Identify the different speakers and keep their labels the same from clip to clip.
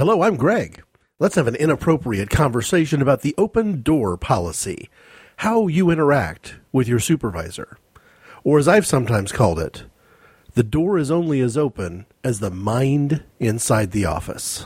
Speaker 1: Hello, I'm Greg. Let's have an inappropriate conversation about the open door policy, how you interact with your supervisor. Or as I've sometimes called it, the door is only as open as the mind inside the office.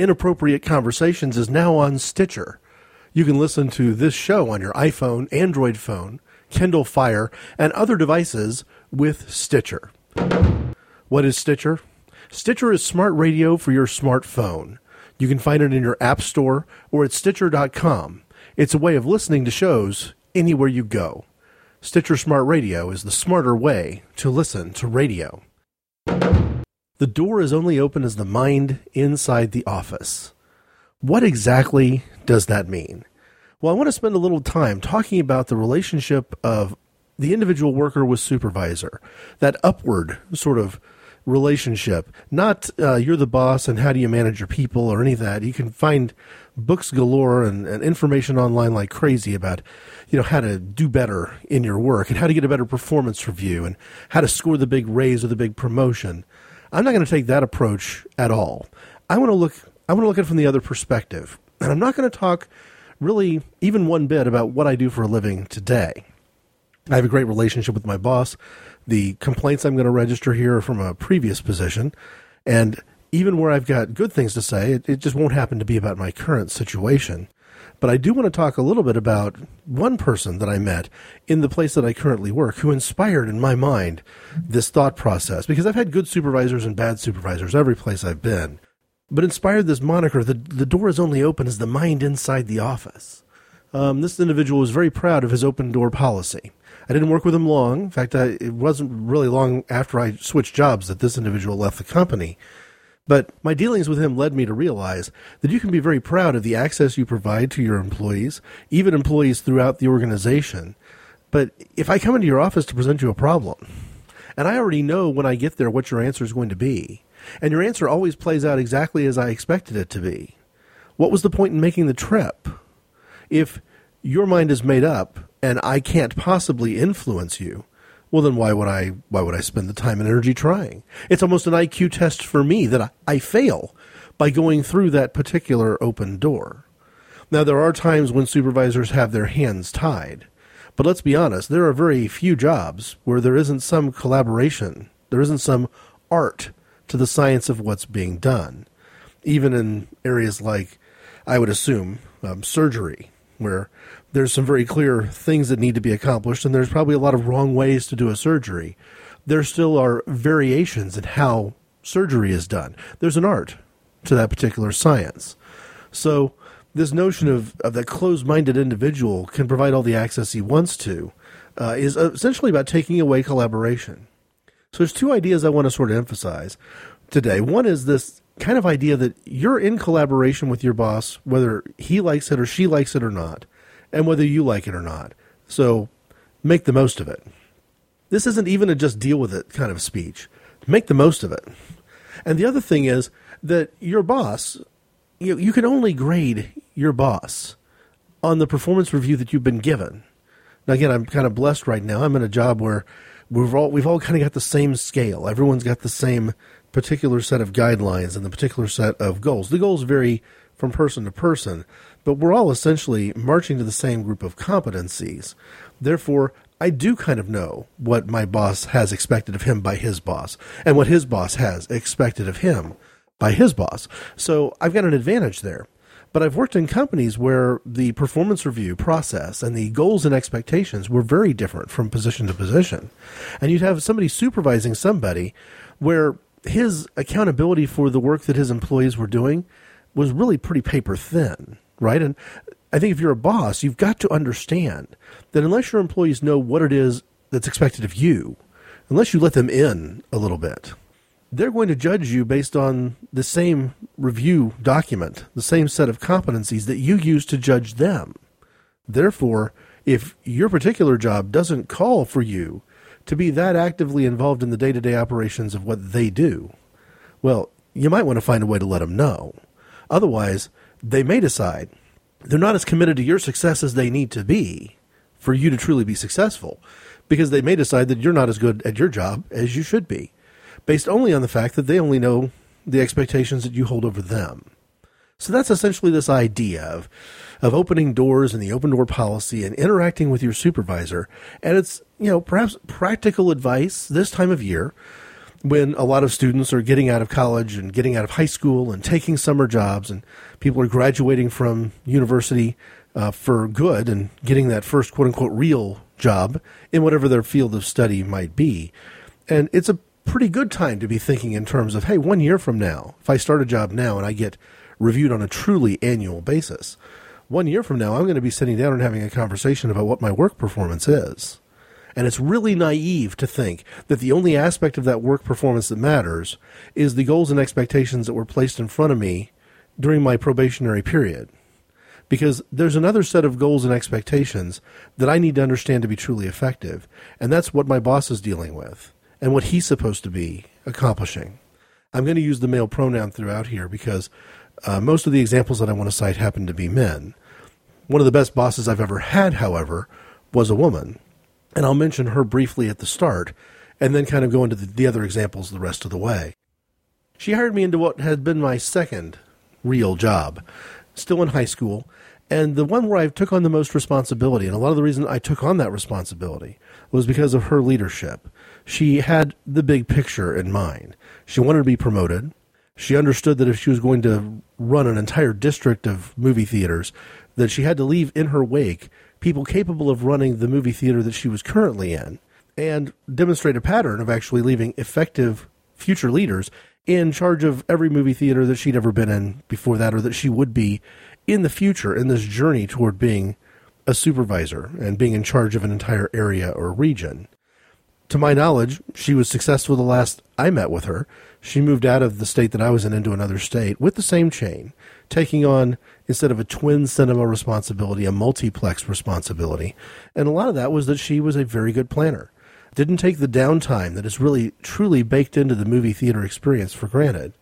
Speaker 1: Inappropriate Conversations is now on Stitcher. You can listen to this show on your iPhone, Android phone, Kindle Fire, and other devices with Stitcher. What is Stitcher? Stitcher is smart radio for your smartphone. You can find it in your App Store or at Stitcher.com. It's a way of listening to shows anywhere you go. Stitcher Smart Radio is the smarter way to listen to radio. The door is only open as the mind inside the office. What exactly does that mean? Well, I want to spend a little time talking about the relationship of the individual worker with supervisor, that upward sort of relationship. Not uh, you're the boss and how do you manage your people or any of that. You can find books galore and, and information online like crazy about you know how to do better in your work and how to get a better performance review and how to score the big raise or the big promotion. I'm not going to take that approach at all. I want to look I want to look at it from the other perspective. And I'm not going to talk really even one bit about what I do for a living today. I have a great relationship with my boss. The complaints I'm going to register here are from a previous position. And even where I've got good things to say, it, it just won't happen to be about my current situation. But I do want to talk a little bit about one person that I met in the place that I currently work who inspired in my mind this thought process because I've had good supervisors and bad supervisors every place I've been. But inspired this moniker, the, the door is only open as the mind inside the office. Um, this individual was very proud of his open door policy. I didn't work with him long. In fact, I, it wasn't really long after I switched jobs that this individual left the company. But my dealings with him led me to realize that you can be very proud of the access you provide to your employees, even employees throughout the organization. But if I come into your office to present you a problem, and I already know when I get there what your answer is going to be, and your answer always plays out exactly as I expected it to be, what was the point in making the trip? If your mind is made up and I can't possibly influence you, well then why would I why would I spend the time and energy trying? It's almost an IQ test for me that I, I fail by going through that particular open door. Now there are times when supervisors have their hands tied. But let's be honest, there are very few jobs where there isn't some collaboration, there isn't some art to the science of what's being done. Even in areas like, I would assume, um, surgery, where there's some very clear things that need to be accomplished, and there's probably a lot of wrong ways to do a surgery. There still are variations in how surgery is done. There's an art to that particular science. So, this notion of, of that closed minded individual can provide all the access he wants to uh, is essentially about taking away collaboration. So, there's two ideas I want to sort of emphasize today. One is this kind of idea that you're in collaboration with your boss, whether he likes it or she likes it or not and whether you like it or not. So make the most of it. This isn't even a just deal with it kind of speech. Make the most of it. And the other thing is that your boss, you, you can only grade your boss on the performance review that you've been given. Now, again, I'm kind of blessed right now. I'm in a job where we've all we've all kind of got the same scale. Everyone's got the same particular set of guidelines and the particular set of goals. The goals vary from person to person, but we're all essentially marching to the same group of competencies. Therefore, I do kind of know what my boss has expected of him by his boss, and what his boss has expected of him by his boss. So I've got an advantage there. But I've worked in companies where the performance review process and the goals and expectations were very different from position to position. And you'd have somebody supervising somebody where his accountability for the work that his employees were doing was really pretty paper thin right? And I think if you're a boss, you've got to understand that unless your employees know what it is that's expected of you, unless you let them in a little bit, they're going to judge you based on the same review document, the same set of competencies that you use to judge them. Therefore, if your particular job doesn't call for you to be that actively involved in the day to day operations of what they do, well, you might want to find a way to let them know. Otherwise, they may decide they're not as committed to your success as they need to be for you to truly be successful because they may decide that you're not as good at your job as you should be based only on the fact that they only know the expectations that you hold over them. So that's essentially this idea of of opening doors and the open door policy and interacting with your supervisor. And it's, you know, perhaps practical advice this time of year when a lot of students are getting out of college and getting out of high school and taking summer jobs and people are graduating from university uh, for good and getting that first quote unquote real job in whatever their field of study might be. And it's a pretty good time to be thinking in terms of, hey, one year from now, if I start a job now and I get reviewed on a truly annual basis, one year from now, I'm going to be sitting down and having a conversation about what my work performance is. And it's really naive to think that the only aspect of that work performance that matters is the goals and expectations that were placed in front of me during my probationary period. Because there's another set of goals and expectations that I need to understand to be truly effective. And that's what my boss is dealing with and what he's supposed to be accomplishing. I'm going to use the male pronoun throughout here because uh, most of the examples that I want to cite happen to be men. One of the best bosses I've ever had, however, was a woman. And I'll mention her briefly at the start and then kind of go into the, the other examples the rest of the way. She hired me into what had been my second real job, still in high school, and the one where I took on the most responsibility. And a lot of the reason I took on that responsibility was because of her leadership. She had the big picture in mind. She wanted to be promoted. She understood that if she was going to run an entire district of movie theaters, that she had to leave in her wake people capable of running the movie theater that she was currently in and demonstrate a pattern of actually leaving effective future leaders in charge of every movie theater that she'd ever been in before that or that she would be in the future in this journey toward being a supervisor and being in charge of an entire area or region. To my knowledge, she was successful the last I met with her. She moved out of the state that I was in into another state with the same chain taking on instead of a twin cinema responsibility, a multiplex responsibility. And a lot of that was that she was a very good planner. Didn't take the downtime that is really truly baked into the movie theater experience for granted,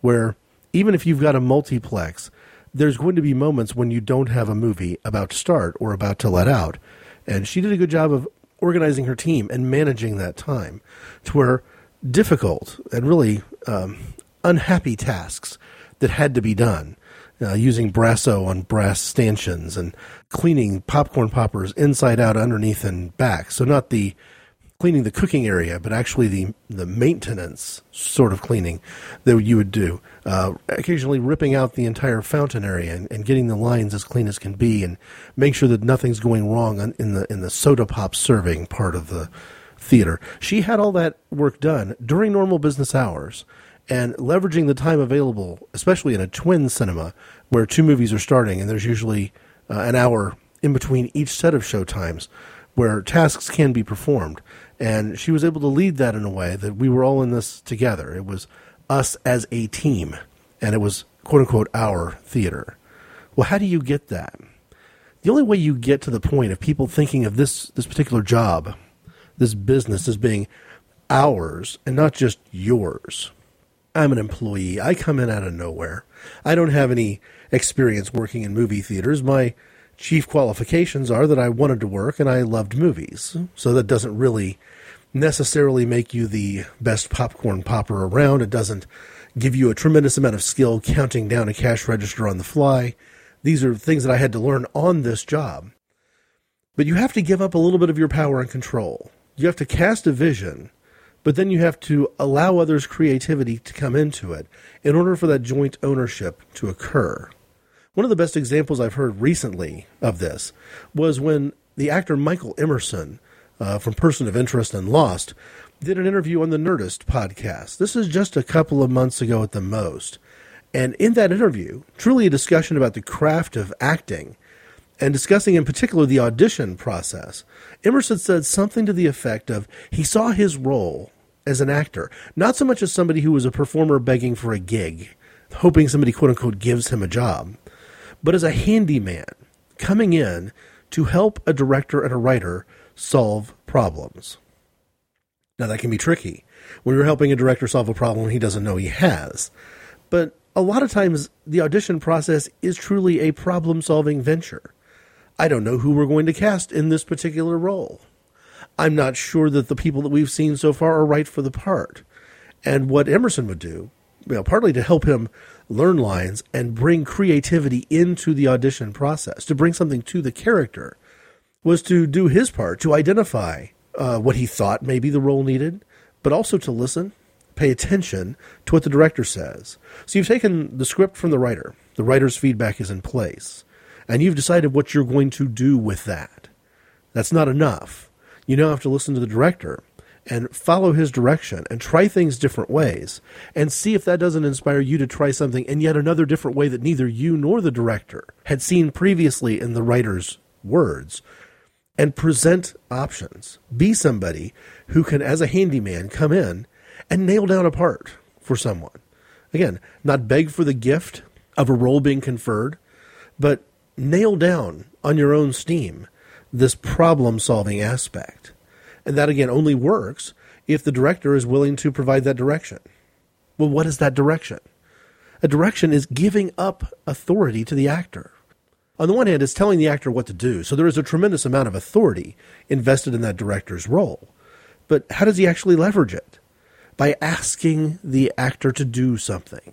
Speaker 1: where even if you've got a multiplex, there's going to be moments when you don't have a movie about to start or about to let out. And she did a good job of organizing her team and managing that time to where difficult and really um, unhappy tasks that had to be done uh, using Brasso on brass stanchions and cleaning popcorn poppers inside out, underneath, and back. So not the cleaning the cooking area, but actually the the maintenance sort of cleaning that you would do. Uh, occasionally ripping out the entire fountain area and, and, getting the lines as clean as can be, and make sure that nothing's going wrong in the in the soda pop serving part of the theater. She had all that work done during normal business hours and leveraging the time available, especially in a twin cinema where two movies are starting and there's usually uh, an hour in between each set of show times where tasks can be performed. And she was able to lead that in a way that we were all in this together. It was us as a team, and it was quote unquote our theater. Well, how do you get that? The only way you get to the point of people thinking of this, this particular job, this business as being ours and not just yours I'm an employee. I come in out of nowhere. I don't have any experience working in movie theaters. My chief qualifications are that I wanted to work and I loved movies. So that doesn't really necessarily make you the best popcorn popper around. It doesn't give you a tremendous amount of skill counting down a cash register on the fly. These are things that I had to learn on this job. But you have to give up a little bit of your power and control. You have to cast a vision but then you have to allow others' creativity to come into it in order for that joint ownership to occur. One of the best examples I've heard recently of this was when the actor Michael Emerson uh, from Person of Interest and Lost did an interview on the Nerdist podcast. This is just a couple of months ago at the most. And in that interview, truly a discussion about the craft of acting and discussing in particular the audition process, Emerson said something to the effect of he saw his role as an actor, not so much as somebody who was a performer begging for a gig, hoping somebody quote unquote gives him a job, but as a handyman coming in to help a director and a writer solve problems. Now, that can be tricky when you're helping a director solve a problem he doesn't know he has. But a lot of times, the audition process is truly a problem solving venture. I don't know who we're going to cast in this particular role. I'm not sure that the people that we've seen so far are right for the part. And what Emerson would do, you know, partly to help him learn lines and bring creativity into the audition process, to bring something to the character, was to do his part to identify uh, what he thought maybe the role needed, but also to listen, pay attention to what the director says. So you've taken the script from the writer, the writer's feedback is in place, and you've decided what you're going to do with that. That's not enough. You now have to listen to the director and follow his direction and try things different ways and see if that doesn't inspire you to try something in yet another different way that neither you nor the director had seen previously in the writer's words and present options. Be somebody who can, as a handyman, come in and nail down a part for someone. Again, not beg for the gift of a role being conferred, but nail down on your own steam this problem solving aspect. And that again only works if the director is willing to provide that direction. Well, what is that direction? A direction is giving up authority to the actor. On the one hand, it's telling the actor what to do, so there is a tremendous amount of authority invested in that director's role. But how does he actually leverage it? By asking the actor to do something,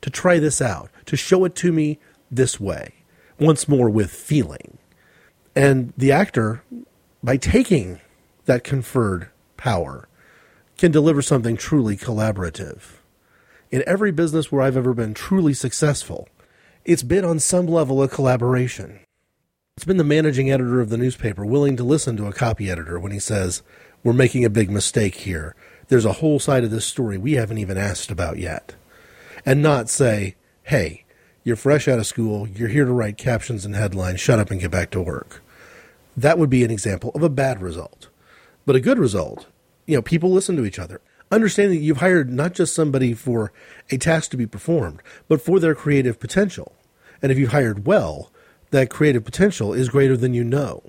Speaker 1: to try this out, to show it to me this way, once more with feeling. And the actor, by taking that conferred power can deliver something truly collaborative. In every business where I've ever been truly successful, it's been on some level a collaboration. It's been the managing editor of the newspaper willing to listen to a copy editor when he says, We're making a big mistake here. There's a whole side of this story we haven't even asked about yet. And not say, Hey, you're fresh out of school, you're here to write captions and headlines, shut up and get back to work. That would be an example of a bad result but a good result. You know, people listen to each other. Understanding that you've hired not just somebody for a task to be performed, but for their creative potential. And if you've hired well, that creative potential is greater than you know.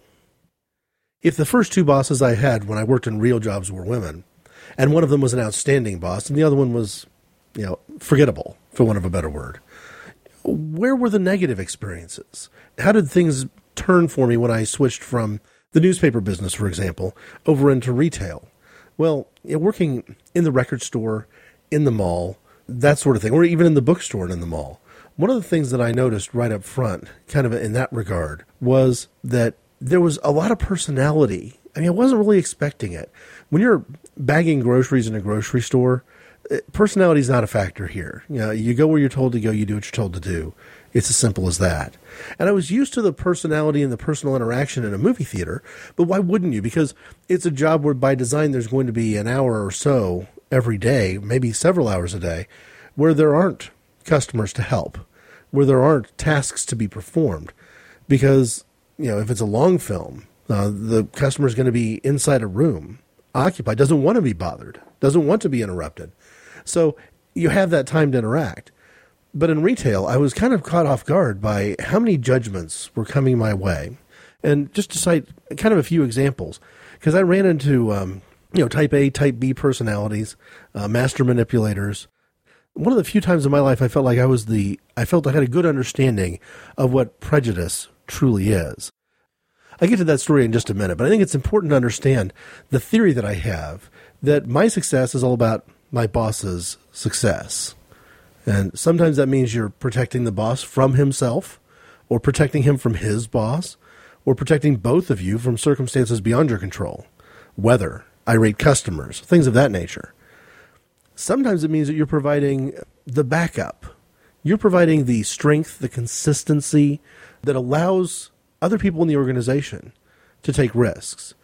Speaker 1: If the first two bosses I had when I worked in real jobs were women, and one of them was an outstanding boss, and the other one was, you know, forgettable, for want of a better word, where were the negative experiences? How did things turn for me when I switched from the newspaper business, for example, over into retail. Well, you know, working in the record store, in the mall, that sort of thing, or even in the bookstore and in the mall. One of the things that I noticed right up front, kind of in that regard, was that there was a lot of personality. I mean, I wasn't really expecting it. When you're bagging groceries in a grocery store, personality is not a factor here. You know, you go where you're told to go, you do what you're told to do. It's as simple as that. And I was used to the personality and the personal interaction in a movie theater, but why wouldn't you? Because it's a job where by design there's going to be an hour or so every day, maybe several hours a day, where there aren't customers to help, where there aren't tasks to be performed. Because, you know, if it's a long film, uh, the customer is going to be inside a room, occupied, doesn't want to be bothered, doesn't want to be interrupted. So you have that time to interact. But in retail, I was kind of caught off guard by how many judgments were coming my way. And just to cite kind of a few examples, because I ran into, um, you know, type A, type B personalities, uh, master manipulators. One of the few times in my life I felt like I was the, I felt I had a good understanding of what prejudice truly is. I get to that story in just a minute, but I think it's important to understand the theory that I have that my success is all about my boss's success. And sometimes that means you're protecting the boss from himself, or protecting him from his boss, or protecting both of you from circumstances beyond your control, weather, irate customers, things of that nature. Sometimes it means that you're providing the backup. You're providing the strength, the consistency that allows other people in the organization to take risks.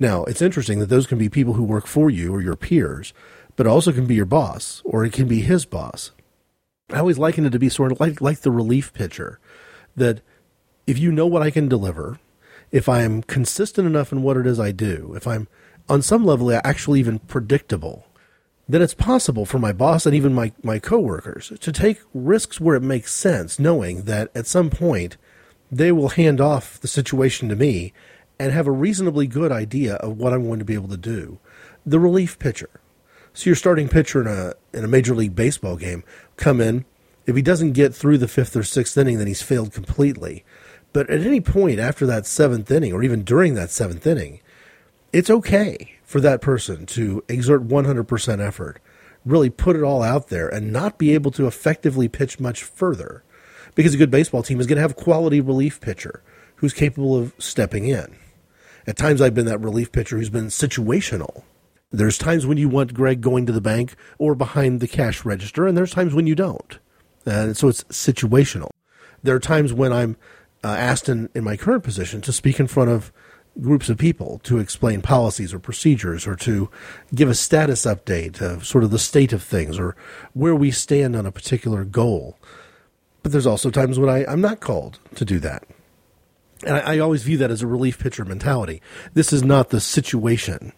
Speaker 1: Now, it's interesting that those can be people who work for you or your peers, but also can be your boss or it can be his boss. I always liken it to be sort of like like the relief pitcher, that if you know what I can deliver, if I'm consistent enough in what it is I do, if I'm on some level actually even predictable, then it's possible for my boss and even my, my coworkers to take risks where it makes sense, knowing that at some point they will hand off the situation to me and have a reasonably good idea of what I'm going to be able to do. The relief pitcher. So your starting pitcher in a in a major league baseball game come in. If he doesn't get through the fifth or sixth inning, then he's failed completely. But at any point after that seventh inning, or even during that seventh inning, it's okay for that person to exert 100% effort, really put it all out there, and not be able to effectively pitch much further. Because a good baseball team is going to have quality relief pitcher who's capable of stepping in. At times, I've been that relief pitcher who's been situational. There's times when you want Greg going to the bank or behind the cash register, and there's times when you don't. And so it's situational. There are times when I'm uh, asked in, in my current position to speak in front of groups of people to explain policies or procedures or to give a status update of sort of the state of things or where we stand on a particular goal. But there's also times when I, I'm not called to do that. And I, I always view that as a relief pitcher mentality. This is not the situation,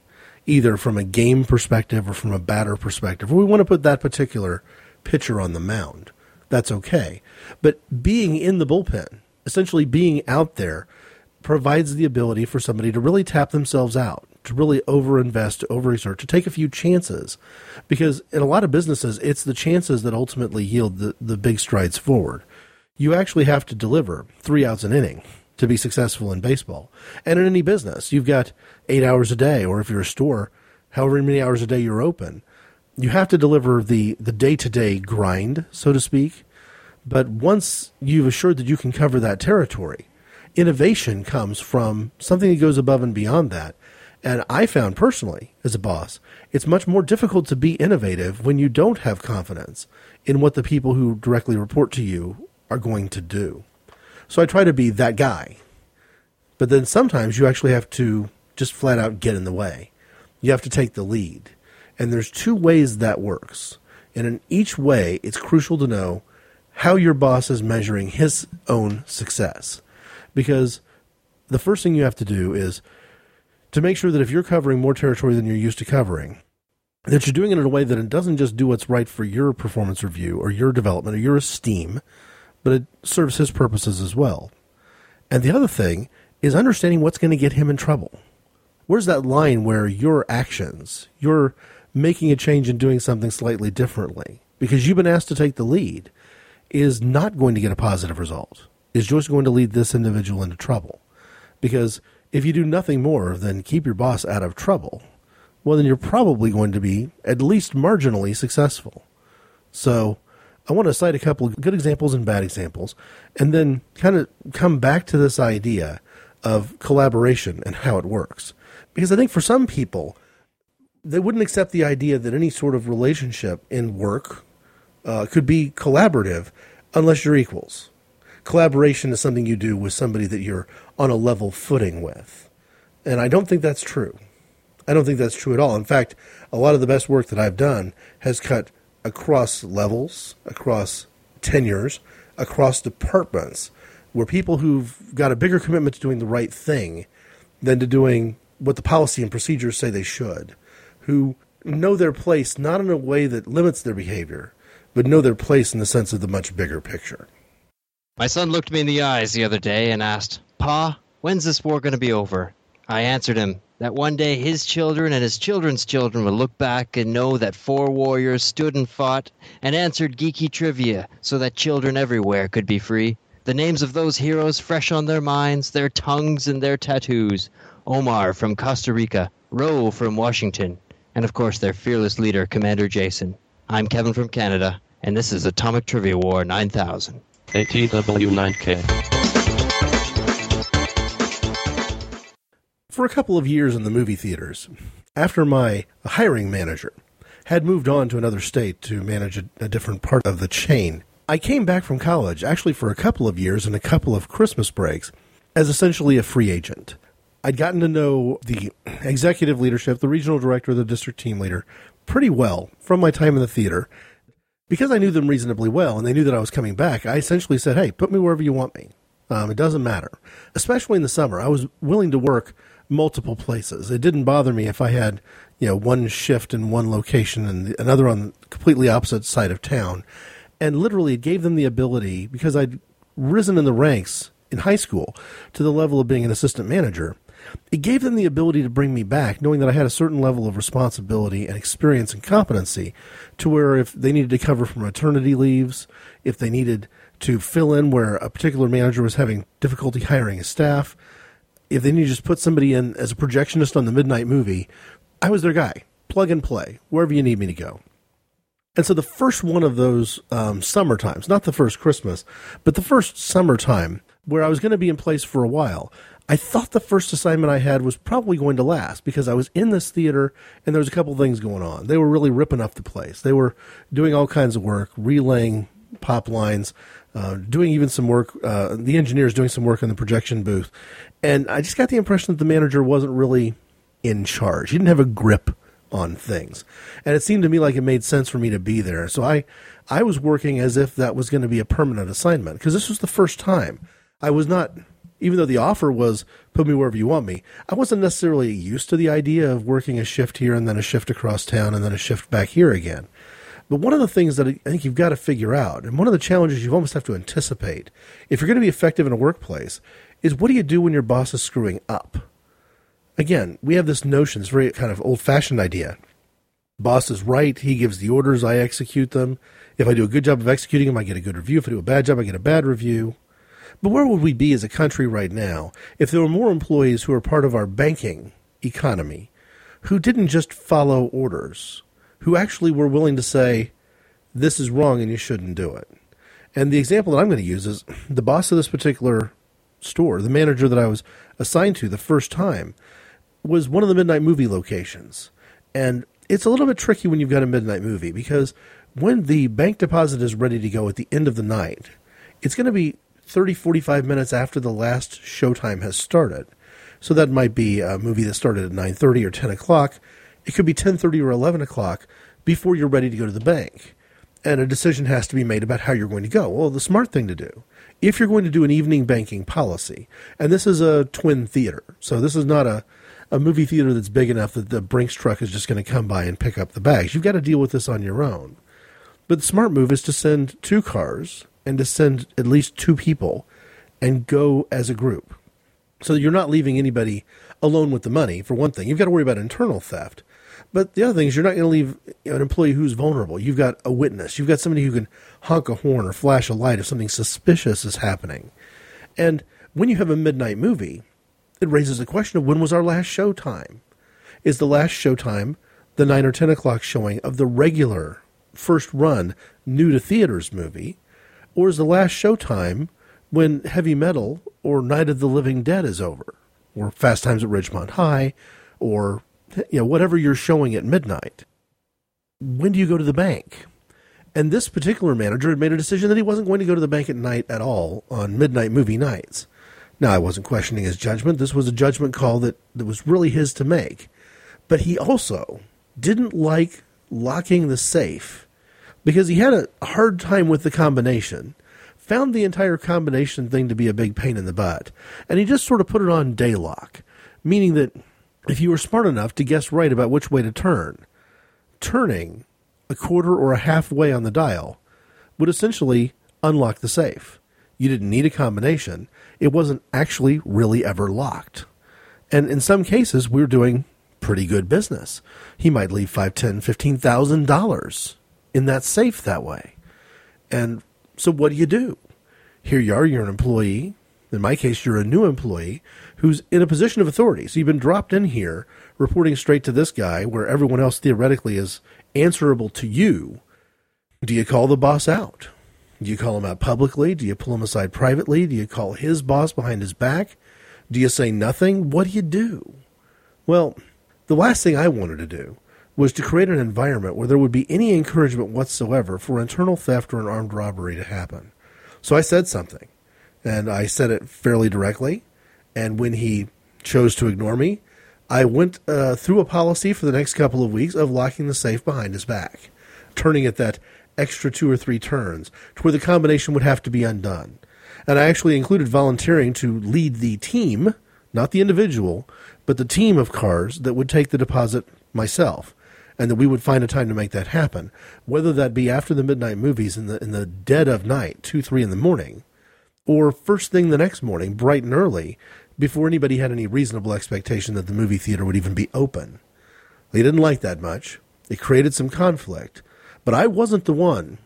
Speaker 1: either from a game perspective or from a batter perspective. We want to put that particular pitcher on the mound. That's okay. But being in the bullpen, essentially being out there, provides the ability for somebody to really tap themselves out, to really overinvest, to overexert, to take a few chances. Because in a lot of businesses, it's the chances that ultimately yield the, the big strides forward. You actually have to deliver three outs an inning to be successful in baseball. And in any business, you've got eight hours a day, or if you're a store, however many hours a day you're open. You have to deliver the, the day-to-day grind, so to speak. But once you've assured that you can cover that territory, innovation comes from something that goes above and beyond that. And I found personally, as a boss, it's much more difficult to be innovative when you don't have confidence in what the people who directly report to you are going to do. So I try to be that guy. But then sometimes you actually have to just flat out get in the way. You have to take the lead. And there's two ways that works. And in each way, it's crucial to know how your boss is measuring his own success because the first thing you have to do is to make sure that if you're covering more territory than you're used to covering, that you're doing it in a way that it doesn't just do what's right for your performance review or your development or your esteem, but it serves his purposes as well. And the other thing is understanding what's going to get him in trouble. Where's that line where your actions, you're making a change and doing something slightly differently because you've been asked to take the lead, is not going to get a positive result? is just going to lead this individual into trouble. Because if you do nothing more than keep your boss out of trouble, well, then you're probably going to be at least marginally successful. So I want to cite a couple of good examples and bad examples, and then kind of come back to this idea of collaboration and how it works. Because I think for some people, they wouldn't accept the idea that any sort of relationship in work uh, could be collaborative unless you're equals collaboration is something you do with somebody that you're on a level footing with. And I don't think that's true. I don't think that's true at all. In fact, a lot of the best work that I've done has cut across levels, across tenures, across departments, where people who've got a bigger commitment to doing the right thing than to doing what the policy and procedures say they should, who know their place not in a way that limits their behavior, but know their place in the sense of the much bigger picture.
Speaker 2: My son looked me in the eyes the other day and asked, Pa, when's this war going to be over? I answered him that one day his children and his children's children would look back and know that four warriors stood and fought and answered geeky trivia so that children everywhere could be free. The names of those heroes fresh on their minds, their tongues and their tattoos. Omar from Costa Rica, Roe from Washington, and of course their fearless leader, Commander Jason. I'm Kevin from Canada, and this is Atomic Trivia War 9000.
Speaker 3: ATW9K.
Speaker 1: For a couple of years in the movie theaters, after my hiring manager had moved on to another state to manage a, a different part of the chain, I came back from college, actually for a couple of years and a couple of Christmas breaks, as essentially a free agent. I'd gotten to know the executive leadership, the regional director, the district team leader, pretty well from my time in the theater because I knew them reasonably well and they knew that I was coming back, I essentially said, hey, put me wherever you want me. Um, it doesn't matter. Especially in the summer, I was willing to work multiple places. It didn't bother me if I had, you know, one shift in one location and another on the completely opposite side of town. And literally, it gave them the ability, because I'd risen in the ranks in high school to the level of being an assistant manager, it gave them the ability to bring me back, knowing that I had a certain level of responsibility and experience and competency to where if they needed to cover for maternity leaves, if they needed to fill in where a particular manager was having difficulty hiring a staff, if they needed to just put somebody in as a projectionist on the midnight movie, I was their guy. Plug and play, wherever you need me to go. And so the first one of those um, summer times, not the first Christmas, but the first summertime where I was going to be in place for a while, I thought the first assignment I had was probably going to last because I was in this theater and there was a couple things going on. They were really ripping up the place. They were doing all kinds of work, relaying pop lines, uh, doing even some work. Uh, the engineers doing some work in the projection booth, and I just got the impression that the manager wasn't really in charge. He didn't have a grip on things, and it seemed to me like it made sense for me to be there. So I, I was working as if that was going to be a permanent assignment because this was the first time. I was not even though the offer was put me wherever you want me, I wasn't necessarily used to the idea of working a shift here and then a shift across town and then a shift back here again. But one of the things that I think you've got to figure out, and one of the challenges you almost have to anticipate, if you're going to be effective in a workplace, is what do you do when your boss is screwing up? Again, we have this notion, this very kind of old fashioned idea. Boss is right, he gives the orders, I execute them. If I do a good job of executing them, I get a good review. If I do a bad job, I get a bad review. But where would we be as a country right now if there were more employees who are part of our banking economy who didn't just follow orders, who actually were willing to say, this is wrong and you shouldn't do it? And the example that I'm going to use is the boss of this particular store, the manager that I was assigned to the first time, was one of the midnight movie locations. And it's a little bit tricky when you've got a midnight movie because when the bank deposit is ready to go at the end of the night, it's going to be 30, 45 minutes after the last showtime has started. So that might be a movie that started at 9.30 or 10 o'clock. It could be 10.30 or 11 o'clock before you're ready to go to the bank. And a decision has to be made about how you're going to go. Well, the smart thing to do, if you're going to do an evening banking policy, and this is a twin theater, so this is not a, a movie theater that's big enough that the Brinks truck is just going to come by and pick up the bags. You've got to deal with this on your own. But the smart move is to send two cars and to send at least two people and go as a group. So you're not leaving anybody alone with the money, for one thing. You've got to worry about internal theft. But the other thing is, you're not going to leave an employee who's vulnerable. You've got a witness. You've got somebody who can honk a horn or flash a light if something suspicious is happening. And when you have a midnight movie, it raises the question of when was our last show time? Is the last show time the 9 or 10 o'clock showing of the regular first run new to theaters movie? Or is the last showtime when Heavy Metal or Night of the Living Dead is over? Or Fast Times at Ridgemont High? Or you know, whatever you're showing at midnight. When do you go to the bank? And this particular manager had made a decision that he wasn't going to go to the bank at night at all on midnight movie nights. Now, I wasn't questioning his judgment. This was a judgment call that, that was really his to make. But he also didn't like locking the safe because he had a hard time with the combination, found the entire combination thing to be a big pain in the butt, and he just sort of put it on day lock, meaning that if you were smart enough to guess right about which way to turn, turning a quarter or a half way on the dial would essentially unlock the safe. You didn't need a combination. It wasn't actually really ever locked. And in some cases, we we're doing pretty good business. He might leave five, ten, fifteen thousand dollars in that safe that way. And so what do you do? Here you are, you're an employee. In my case, you're a new employee who's in a position of authority. So you've been dropped in here reporting straight to this guy where everyone else theoretically is answerable to you. Do you call the boss out? Do you call him out publicly? Do you pull him aside privately? Do you call his boss behind his back? Do you say nothing? What do you do? Well, the last thing I wanted to do was to create an environment where there would be any encouragement whatsoever for internal theft or an armed robbery to happen. So I said something, and I said it fairly directly. And when he chose to ignore me, I went uh, through a policy for the next couple of weeks of locking the safe behind his back, turning it that extra two or three turns to where the combination would have to be undone. And I actually included volunteering to lead the team, not the individual, but the team of cars that would take the deposit myself and that we would find a time to make that happen, whether that be after the midnight movies in the in the dead of night, two three in the morning, or first thing the next morning, bright and early, before anybody had any reasonable expectation that the movie theater would even be open. They didn't like that much. It created some conflict. But I wasn't the one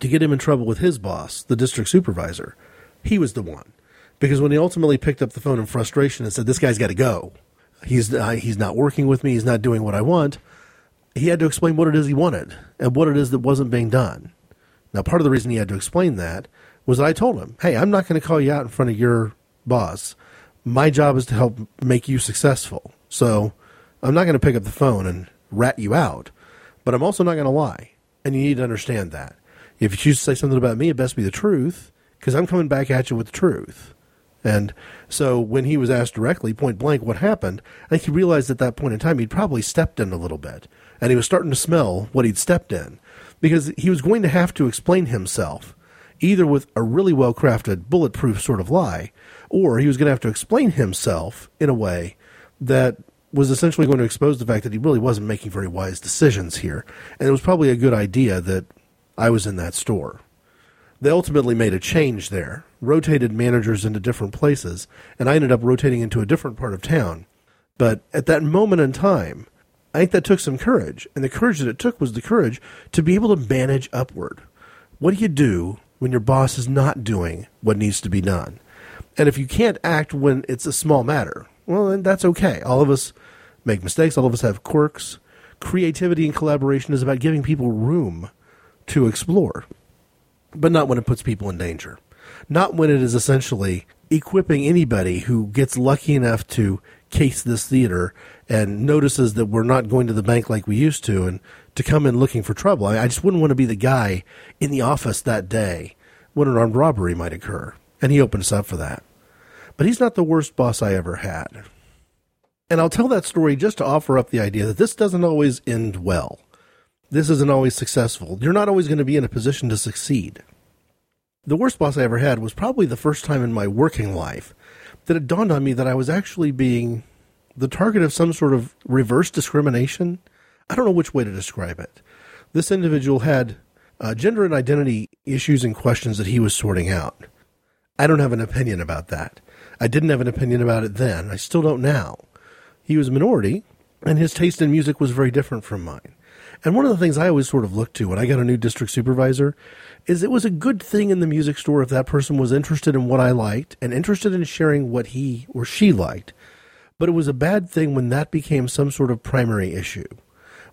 Speaker 1: to get him in trouble with his boss, the district supervisor. He was the one. Because when he ultimately picked up the phone in frustration and said, This guy's got to go, he's, uh, he's not working with me, he's not doing what I want, he had to explain what it is he wanted and what it is that wasn't being done. Now, part of the reason he had to explain that was that I told him, Hey, I'm not going to call you out in front of your boss. My job is to help make you successful. So I'm not going to pick up the phone and rat you out, but I'm also not going to lie. And you need to understand that. If you choose to say something about me, it best be the truth, because I'm coming back at you with the truth. And so when he was asked directly, point blank, what happened, I think he realized at that point in time he'd probably stepped in a little bit. And he was starting to smell what he'd stepped in. Because he was going to have to explain himself, either with a really well crafted, bulletproof sort of lie, or he was going to have to explain himself in a way that was essentially going to expose the fact that he really wasn't making very wise decisions here. And it was probably a good idea that I was in that store. They ultimately made a change there, rotated managers into different places, and I ended up rotating into a different part of town. But at that moment in time, I think that took some courage. And the courage that it took was the courage to be able to manage upward. What do you do when your boss is not doing what needs to be done? And if you can't act when it's a small matter, well, then that's okay. All of us make mistakes, all of us have quirks. Creativity and collaboration is about giving people room to explore, but not when it puts people in danger. Not when it is essentially equipping anybody who gets lucky enough to case this theater and notices that we're not going to the bank like we used to and to come in looking for trouble. I, just wouldn't want to be the guy in the office that day when an armed robbery might occur. And he opened us up for that. But he's not the worst boss I ever had. And I'll tell that story just to offer up the idea that this doesn't always end well. This isn't always successful. You're not always going to be in a position to succeed. The worst boss I ever had was probably the first time in my working life that it dawned on me that I was actually being the target of some sort of reverse discrimination. I don't know which way to describe it. This individual had uh, gender and identity issues and questions that he was sorting out. I don't have an opinion about that. I didn't have an opinion about it then. I still don't now. He was a minority, and his taste in music was very different from mine. And one of the things I always sort of looked to when I got a new district supervisor is it was a good thing in the music store if that person was interested in what I liked and interested in sharing what he or she liked. But it was a bad thing when that became some sort of primary issue.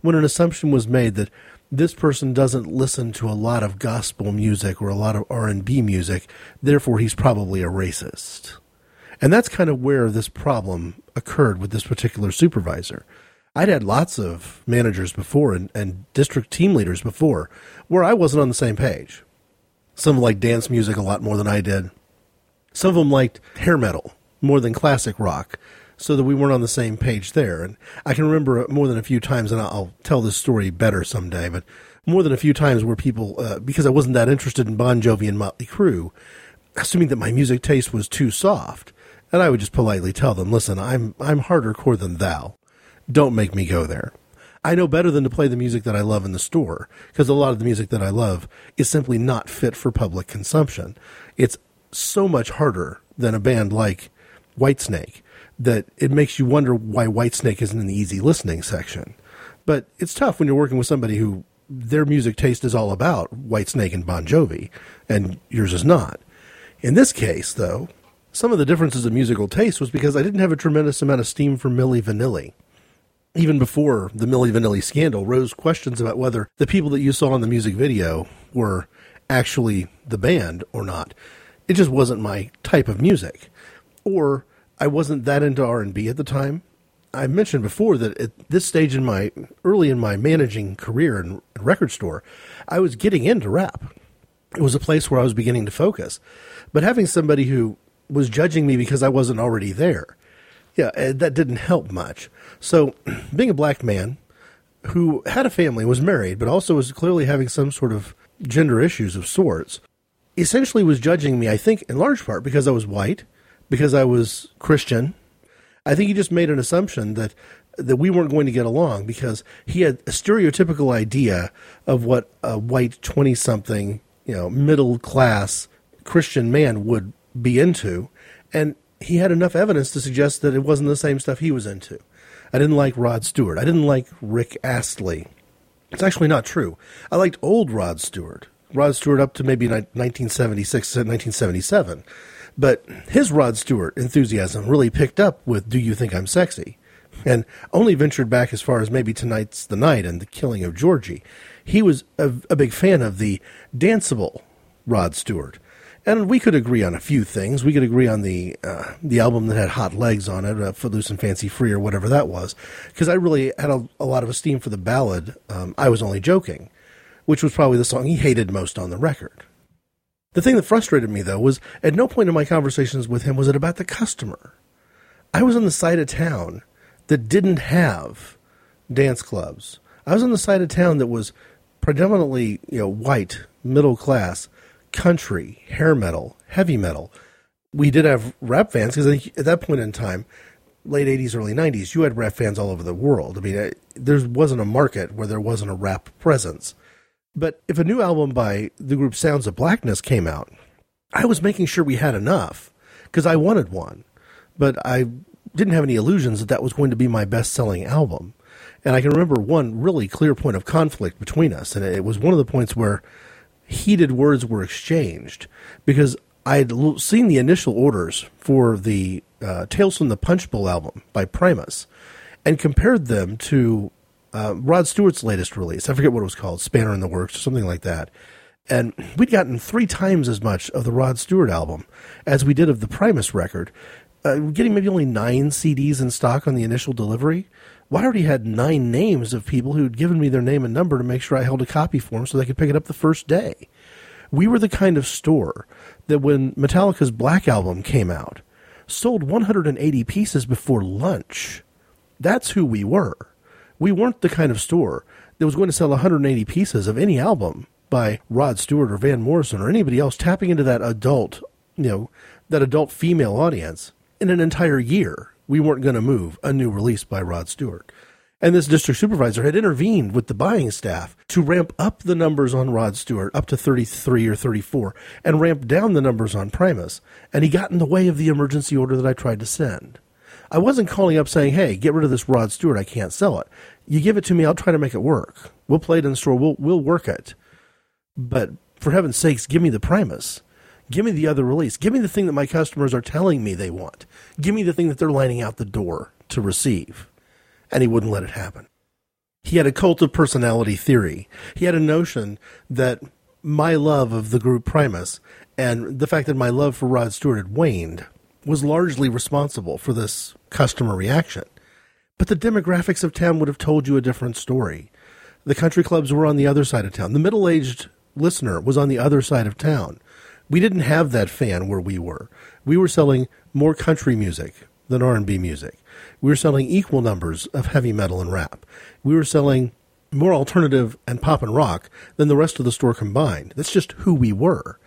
Speaker 1: When an assumption was made that this person doesn't listen to a lot of gospel music or a lot of R&B music, therefore he's probably a racist. And that's kind of where this problem occurred with this particular supervisor. I'd had lots of managers before and, and district team leaders before where I wasn't on the same page. Some liked dance music a lot more than I did. Some of them liked hair metal more than classic rock, so that we weren't on the same page there. And I can remember more than a few times, and I'll tell this story better someday, but more than a few times where people, uh, because I wasn't that interested in Bon Jovi and Motley Crue, assuming that my music taste was too soft, and I would just politely tell them, "Listen, I'm I'm harder core than thou. Don't make me go there." I know better than to play the music that I love in the store because a lot of the music that I love is simply not fit for public consumption. It's so much harder than a band like Whitesnake that it makes you wonder why Whitesnake isn't in the easy listening section. But it's tough when you're working with somebody who their music taste is all about Whitesnake and Bon Jovi, and yours is not. In this case, though, some of the differences in musical taste was because I didn't have a tremendous amount of steam for Milli Vanilli. Even before the Milli Vanilli scandal rose questions about whether the people that you saw in the music video were actually the band or not. It just wasn't my type of music. Or I wasn't that into R&B at the time. I mentioned before that at this stage in my early in my managing career in record store, I was getting into rap. It was a place where I was beginning to focus. But having somebody who was judging me because I wasn't already there, yeah, eh, that didn't help much. So, being a black man who had a family, was married, but also was clearly having some sort of gender issues of sorts, essentially was judging me, I think, in large part because I was white because I was Christian. I think he just made an assumption that that we weren't going to get along because he had a stereotypical idea of what a white 20 something, you know, middle class Christian man would be into, and he had enough evidence to suggest that it wasn't the same stuff he was into. I didn't like Rod Stewart. I didn't like Rick Astley. It's actually not true. I liked old Rod Stewart. Rod Stewart up to maybe 1976 1977. But his Rod Stewart enthusiasm really picked up with Do You Think I'm Sexy? And only ventured back as far as maybe Tonight's the Night and The Killing of Georgie. He was a, a big fan of the danceable Rod Stewart. And we could agree on a few things. We could agree on the uh, the album that had hot legs on it, uh, Footloose and Fancy Free, or whatever that was. Because I really had a, a, lot of esteem for the ballad. Um, I was only joking, which was probably the song he hated most on the record. The thing that frustrated me, though, was at no point in my conversations with him was it about the customer. I was on the side of town that didn't have dance clubs. I was on the side of town that was predominantly, you know, white, middle class, country, hair metal, heavy metal. We did have rap fans because at that point in time, late 80s, early 90s, you had rap fans all over the world. I mean, there wasn't a market where there wasn't a rap presence. But if a new album by the group Sounds of Blackness came out, I was making sure we had enough because I wanted one. But I didn't have any illusions that that was going to be my best selling album. And I can remember one really clear point of conflict between us. And it was one of the points where heated words were exchanged because I had seen the initial orders for the uh, Tales from the Punch Bowl album by Primus and compared them to uh, Rod Stewart's latest release. I forget what it was called, Spanner in the Works, or something like that. And we'd gotten three times as much of the Rod Stewart album as we did of the Primus record, uh, getting maybe only nine CDs in stock on the initial delivery. Well, I already had nine names of people who'd given me their name and number to make sure I held a copy for them so they could pick it up the first day. We were the kind of store that when Metallica's Black Album came out, sold 180 pieces before lunch. That's who we were. We weren't the kind of store that was going to sell 180 pieces of any album by Rod Stewart or Van Morrison or anybody else tapping into that adult, you know, that adult female audience in an entire year. We weren't going to move a new release by Rod Stewart. And this district supervisor had intervened with the buying staff to ramp up the numbers on Rod Stewart up to 33 or 34 and ramp down the numbers on Primus. And he got in the way of the emergency order that I tried to send. I wasn't calling up saying, hey, get rid of this Rod Stewart. I can't sell it. You give it to me, I'll try to make it work. We'll play it in the store. We'll, we'll work it. But for heaven's sakes, give me the Primus. Give me the other release. Give me the thing that my customers are telling me they want. Give me the thing that they're lining out the door to receive. And he wouldn't let it happen. He had a cult of personality theory. He had a notion that my love of the group Primus and the fact that my love for Rod Stewart had waned was largely responsible for this customer reaction. But the demographics of town would have told you a different story. The country clubs were on the other side of town. The middle aged listener was on the other side of town. We didn't have that fan where we were. We were selling more country music than R&B music. We were selling equal numbers of heavy metal and rap. We were selling more alternative and pop and rock than the rest of the store combined. That's just who we were.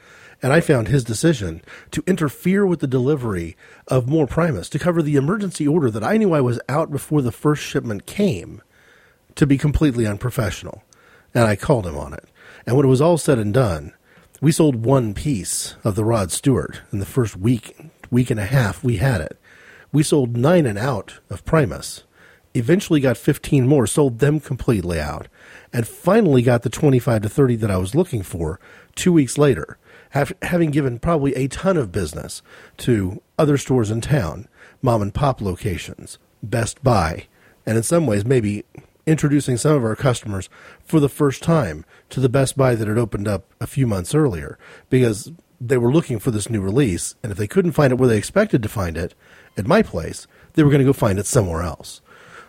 Speaker 1: And I found his decision to interfere with the delivery of more Primus to cover the emergency order that I knew I was out before the first shipment came to be completely unprofessional. And I called him on it. And when it was all said and done, we sold one piece of the Rod Stewart in the first week, week and a half we had it. We sold nine and out of Primus. Eventually got 15 more, sold them completely out, and finally got the 25 to 30 that I was looking for two weeks later having given probably a ton of business to other stores in town, mom and pop locations, Best Buy, and in some ways maybe introducing some of our customers for the first time to the Best Buy that had opened up a few months earlier because they were looking for this new release, and if they couldn't find it where they expected to find it at my place, they were going to go find it somewhere else.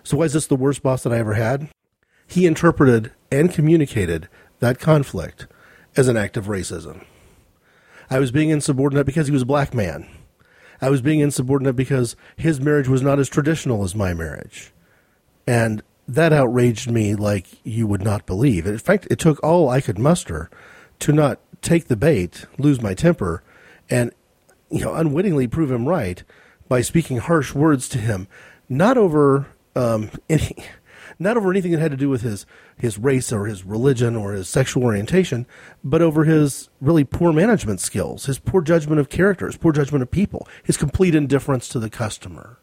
Speaker 1: So, why is this the worst boss that I ever had? He interpreted and communicated that conflict as an act of racism. I was being insubordinate because he was a black man. I was being insubordinate because his marriage was not as traditional as my marriage. And that outraged me like you would not believe. In fact, it took all I could muster to not take the bait, lose my temper, and you know, unwittingly prove him right by speaking harsh words to him, not over um, any, not over anything that had to do with his his race or his religion or his sexual orientation, but over his really poor management skills, his poor judgment of characters, poor judgment of people, his complete indifference to the customer.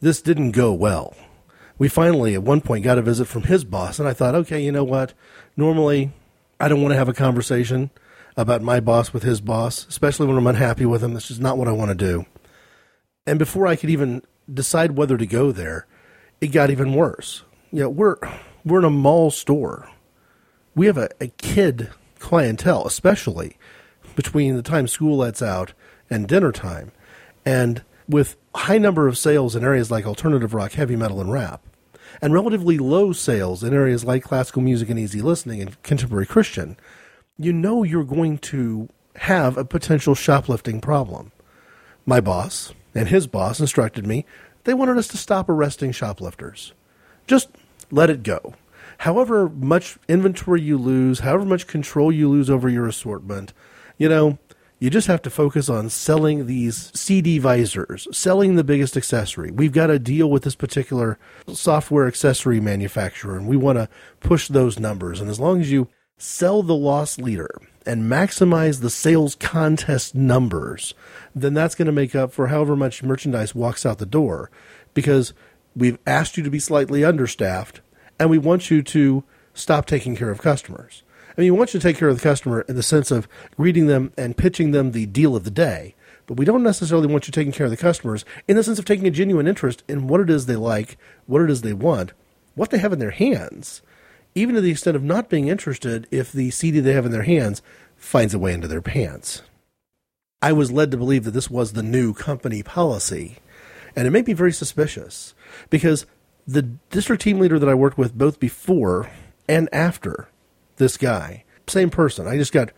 Speaker 1: This didn't go well. We finally, at one point, got a visit from his boss, and I thought, okay, you know what? Normally, I don't want to have a conversation about my boss with his boss, especially when I'm unhappy with him. This is not what I want to do. And before I could even decide whether to go there, it got even worse. You know, we're we're in a mall store. We have a, a kid clientele, especially between the time school lets out and dinner time. And with high number of sales in areas like alternative rock, heavy metal, and rap, and relatively low sales in areas like classical music and easy listening and contemporary Christian, you know you're going to have a potential shoplifting problem. My boss and his boss instructed me they wanted us to stop arresting shoplifters. Just let it go. However much inventory you lose, however much control you lose over your assortment, you know, you just have to focus on selling these CD visors, selling the biggest accessory. We've got to deal with this particular software accessory manufacturer, and we want to push those numbers. And as long as you sell the loss leader and maximize the sales contest numbers, then that's going to make up for however much merchandise walks out the door because we've asked you to be slightly understaffed and we want you to stop taking care of customers. I mean, we want you to take care of the customer in the sense of greeting them and pitching them the deal of the day, but we don't necessarily want you taking care of the customers in the sense of taking a genuine interest in what it is they like, what it is they want, what they have in their hands, even to the extent of not being interested if the CD they have in their hands finds a way into their pants. I was led to believe that this was the new company policy, and it made me very suspicious because the district team leader that I worked with both before and after this guy. Same person. I just got,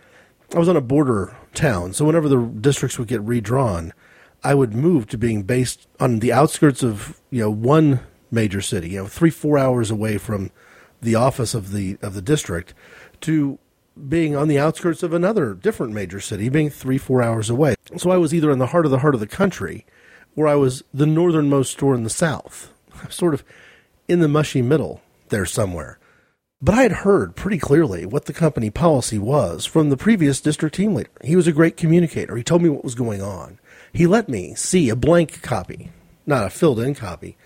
Speaker 1: I was on a border town, so whenever the districts would get redrawn, I would move to being based on the outskirts of you know one major city, you know three four hours away from the office of the of the district, to being on the outskirts of another different major city, being three four hours away. So I was either in the heart of the heart of the country, or I was the northernmost store in the south, sort of in the mushy middle there somewhere. But I had heard pretty clearly what the company policy was from the previous district team leader. He was a great communicator. He told me what was going on. He let me see a blank copy, not a filled in copy,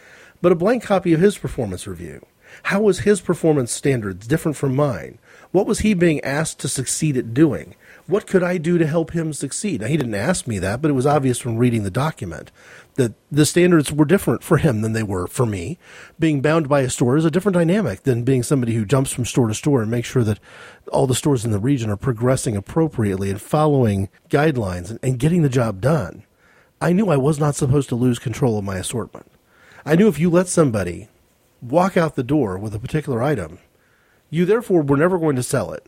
Speaker 1: but a blank copy of his performance review. How was his performance standards different from mine? What was he being asked to succeed at doing? What could I do to help him succeed? Now, he didn't ask me that, but it was obvious from reading the document that the standards were different for him than they were for me. Being bound by a store is a different dynamic than being somebody who jumps from store to store and makes sure that all the stores in the region are progressing appropriately and following guidelines and, and getting the job done. I knew I was not supposed to lose control of my assortment. I knew if you let somebody walk out the door with a particular item, you therefore were never going to sell it.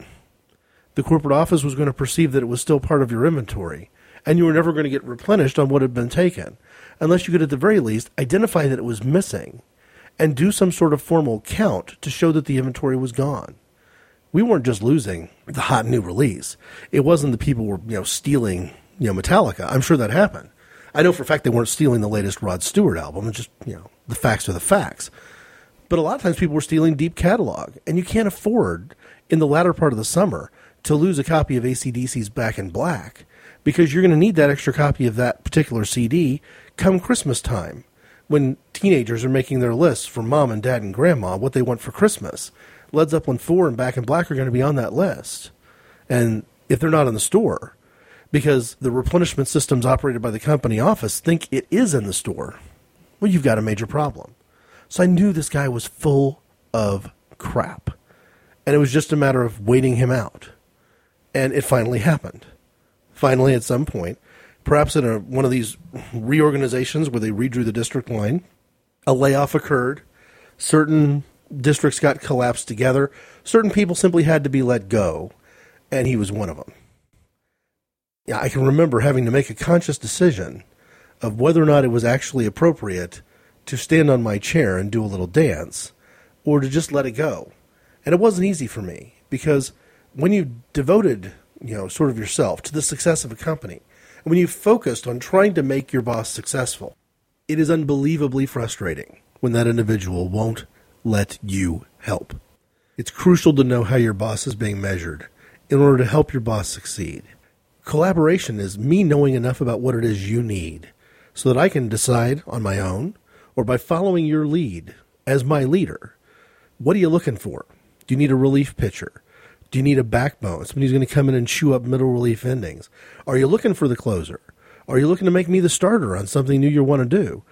Speaker 1: The corporate office was going to perceive that it was still part of your inventory, and you were never going to get replenished on what had been taken unless you could, at the very least, identify that it was missing and do some sort of formal count to show that the inventory was gone. We weren't just losing the hot new release. It wasn't the people were, you know, stealing, you know, Metallica. I'm sure that happened. I know for a fact they weren't stealing the latest Rod Stewart album. It's just, you know, the facts are the facts. But a lot of times people were stealing deep catalog, and you can't afford in the latter part of the summer to lose a copy of ACDC's Back in Black because you're going to need that extra copy of that particular CD come Christmas time when teenagers are making their lists for mom and dad and grandma what they want for Christmas. Led Zeppelin 4 and Back in Black are going to be on that list. And if they're not in the store, because the replenishment systems operated by the company office think it is in the store, well, you've got a major problem. So I knew this guy was full of crap. And it was just a matter of waiting him out. And it finally happened. Finally, at some point, perhaps in a, one of these reorganizations where they redrew the district line, a layoff occurred. Certain districts got collapsed together. Certain people simply had to be let go, and he was one of them. Yeah, I can remember having to make a conscious decision of whether or not it was actually appropriate to stand on my chair and do a little dance or to just let it go. And it wasn't easy for me because when you devoted, you know, sort of yourself to the success of a company, And when you focused on trying to make your boss successful, it is unbelievably frustrating when that individual won't let you help. It's crucial to know how your boss is being measured in order to help your boss succeed. Collaboration is me knowing enough about what it is you need so that I can decide on my own or by following your lead as my leader. What are you looking for? Do you need a relief pitcher? Do you need a backbone? Somebody who's going to come in and chew up middle relief innings? Are you looking for the closer? Are you looking to make me the starter on something new you want to do?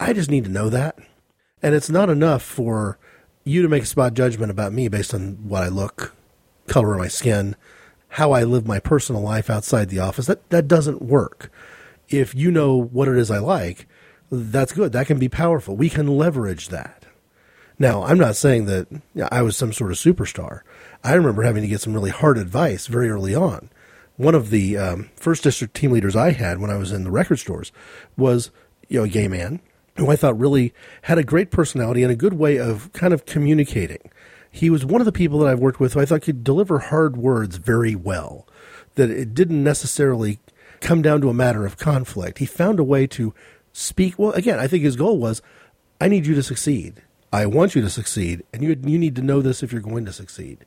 Speaker 1: I just need to know that. And it's not enough for you to make a spot judgment about me based on what I look, color of my skin, how I live my personal life outside the office. That that doesn't work. If you know what it is I like, that's good. That can be powerful. We can leverage that. Now, I'm not saying that I was some sort of superstar. I remember having to get some really hard advice very early on. One of the um, first district team leaders I had when I was in the record stores was you know a gay man who I thought really had a great personality and a good way of kind of communicating. He was one of the people that I've worked with who I thought could deliver hard words very well, that it didn't necessarily come down to a matter of conflict. He found a way to speak. Well, again, I think his goal was I need you to succeed. I want you to succeed, and you, you need to know this if you're going to succeed.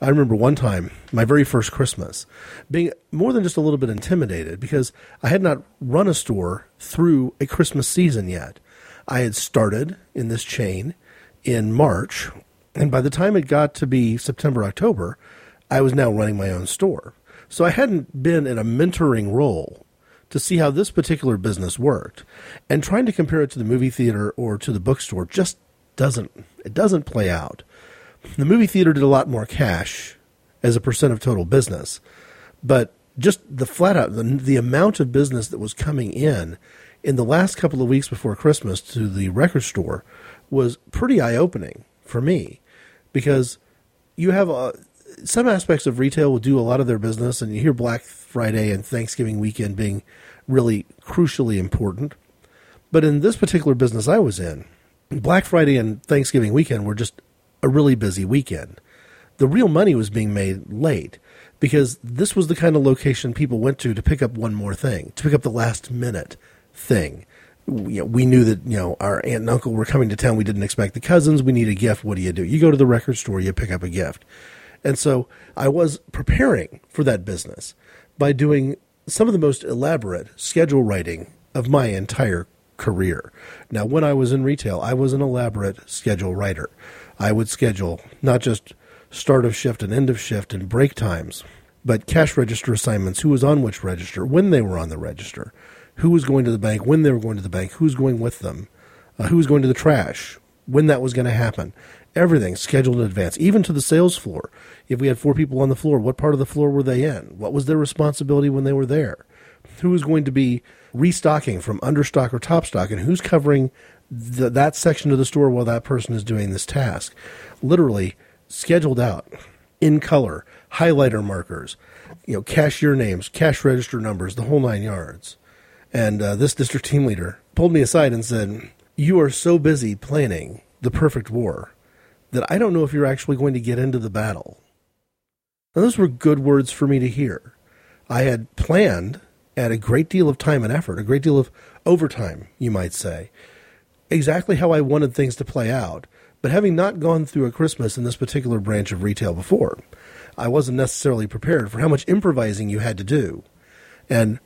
Speaker 1: I remember one time, my very first Christmas, being more than just a little bit intimidated because I had not run a store through a Christmas season yet. I had started in this chain in March, and by the time it got to be September, October, I was now running my own store. So I hadn't been in a mentoring role to see how this particular business worked. And trying to compare it to the movie theater or to the bookstore just doesn't it doesn't play out. The movie theater did a lot more cash as a percent of total business, but just the flat out the, the amount of business that was coming in in the last couple of weeks before Christmas to the record store was pretty eye opening for me because you have uh, some aspects of retail will do a lot of their business, and you hear Black Friday and Thanksgiving weekend being really crucially important. But in this particular business I was in, Black Friday and Thanksgiving weekend were just a really busy weekend. The real money was being made late because this was the kind of location people went to to pick up one more thing, to pick up the last minute thing. We, we knew that you know our aunt and uncle were coming to town. We didn't expect the cousins. We need a gift. What do you do? You go to the record store. You pick up a gift. And so I was preparing for that business by doing some of the most elaborate schedule writing of my entire career. Now, when I was in retail, I was an elaborate schedule writer. I would schedule not just start of shift and end of shift and break times, but cash register assignments, who was on which register, when they were on the register, who was going to the bank, when they were going to the bank, who's going with them, uh, who was going to the trash, when that was going to happen. Everything scheduled in advance, even to the sales floor. If we had four people on the floor, what part of the floor were they in? What was their responsibility when they were there? Who was going to be restocking from understock or top stock, and who's covering the, that section of the store while that person is doing this task? Literally scheduled out in color, highlighter markers, you know, cashier names, cash register numbers, the whole nine yards. And uh, this district team leader pulled me aside and said, You are so busy planning the perfect war that I don't know if you're actually going to get into the battle. Now, those were good words for me to hear. I had planned at a great deal of time and effort, a great deal of overtime, you might say, exactly how I wanted things to play out. But having not gone through a Christmas in this particular branch of retail before, I wasn't necessarily prepared for how much improvising you had to do. And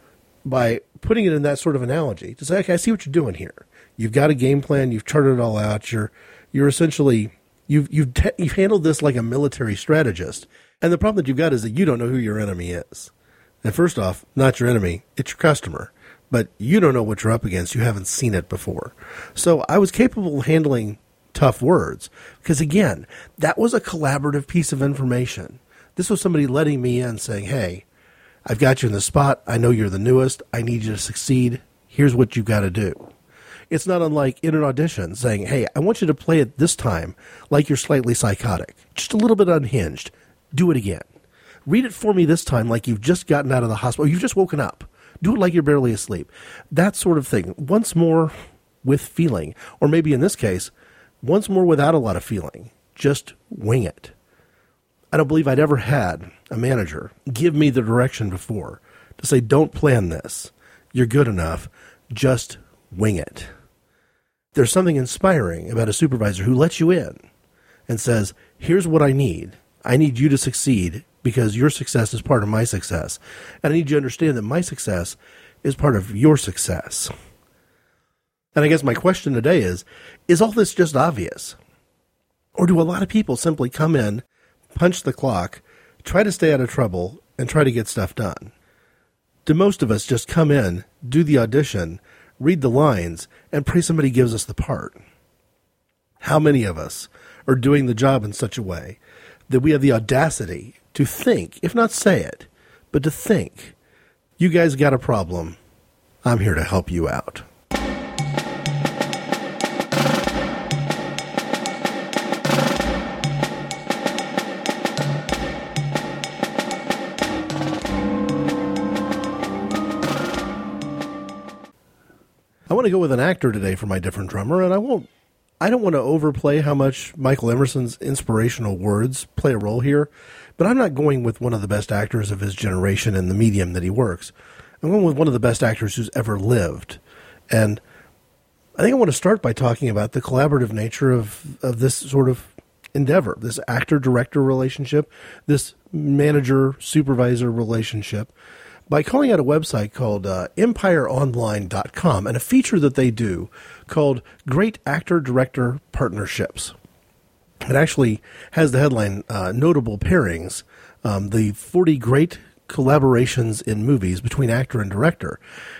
Speaker 1: by putting it in that sort of analogy, to say, okay, I see what you're doing here. You've got a game plan, you've charted it all out, you're you're essentially You've you've te- you've handled this like a military strategist, and the problem that you've got is that you don't know who your enemy is. And first off, not your enemy; it's your customer. But you don't know what you're up against. You haven't seen it before. So I was capable of handling tough words because again, that was a collaborative piece of information. This was somebody letting me in, saying, "Hey, I've got you in the spot. I know you're the newest. I need you to succeed. Here's what you've got to do." It's not unlike in an audition saying, Hey, I want you to play it this time like you're slightly psychotic, just a little bit unhinged. Do it again. Read it for me this time like you've just gotten out of the hospital, you've just woken up. Do it like you're barely asleep. That sort of thing. Once more with feeling, or maybe in this case, once more without a lot of feeling. Just wing it. I don't believe I'd ever had a manager give me the direction before to say, don't plan this. You're good enough. Just wing it. There's something inspiring about a supervisor who lets you in and says, Here's what I need. I need you to succeed because your success is part of my success. And I need you to understand that my success is part of your success. And I guess my question today is Is all this just obvious? Or do a lot of people simply come in, punch the clock, try to stay out of trouble, and try to get stuff done? Do most of us just come in, do the audition, read the lines, and pray somebody gives us the part? How many of us are doing the job in such a way that we have the audacity to think, if not say it, but to think, you guys got a problem. I'm here to help you out. I want to go with an actor today for my different drummer, and I won't. I don't want to overplay how much Michael Emerson's inspirational words play a role here, but I'm not going with one of the best actors of his generation and the medium that he works. I'm going with one of the best actors who's ever lived, and I think I want to start by talking about the collaborative nature of of this sort of endeavor, this actor director relationship, this manager supervisor relationship by calling out a website called uh, empireonline.com and a feature that they do called Great Actor Director Partnerships. It actually has the headline uh, Notable Pairings, um, the 40 great collaborations in movies between actor and director.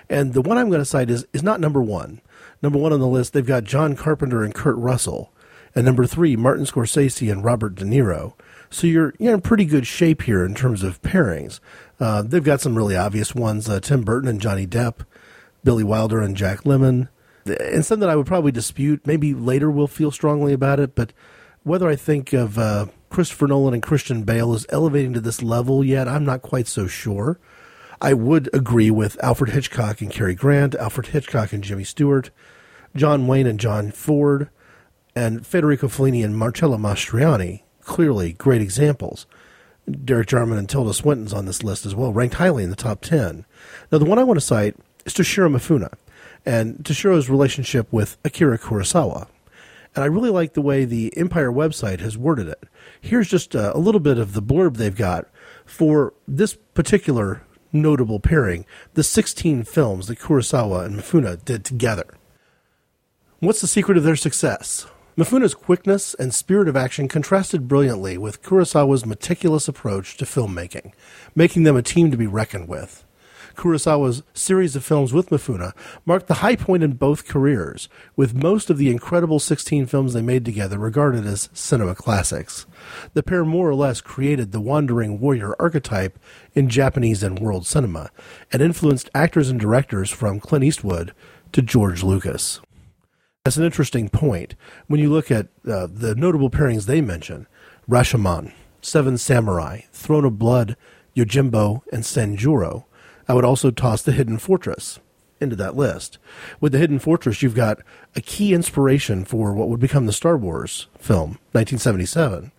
Speaker 1: And the one I'm going to cite is, is not number one. Number one on the list, they've got John Carpenter and Kurt Russell. And number three, Martin Scorsese and Robert De Niro. So you're, you're in pretty good shape here in terms of pairings. Uh, they've got some really obvious ones: uh, Tim Burton and Johnny Depp, Billy Wilder and Jack Lemmon, and some that I would probably dispute. Maybe later we'll feel strongly about it, but whether I think of uh, Christopher Nolan and Christian Bale as elevating to this level yet, I'm not quite so sure. I would agree with Alfred Hitchcock and Cary Grant, Alfred Hitchcock and Jimmy Stewart, John Wayne and John Ford, and Federico Fellini and Marcello Mastroianni. Clearly, great examples. Derek Jarman and Tilda Swinton's on this list as well, ranked highly in the top 10. Now, the one I want to cite is Toshiro Mifune and Toshiro's relationship with Akira Kurosawa. And I really like the way the Empire website has worded it. Here's just a, a little bit of the blurb they've got for this particular notable pairing the 16 films that Kurosawa and Mifune did together. What's the secret of their success? Mifune's quickness and spirit of action contrasted brilliantly with Kurosawa's meticulous approach to filmmaking, making them a team to be reckoned with. Kurosawa's series of films with Mifune marked the high point in both careers, with most of the incredible 16 films they made together regarded as cinema classics. The pair more or less created the wandering warrior archetype in Japanese and world cinema, and influenced actors and directors from Clint Eastwood to George Lucas. That's an interesting point. When you look at uh, the notable pairings they mention, Rashomon, Seven Samurai, Throne of Blood, Yojimbo, and Sanjuro, I would also toss The Hidden Fortress into that list. With The Hidden Fortress, you've got a key inspiration for what would become the Star Wars film, 1977.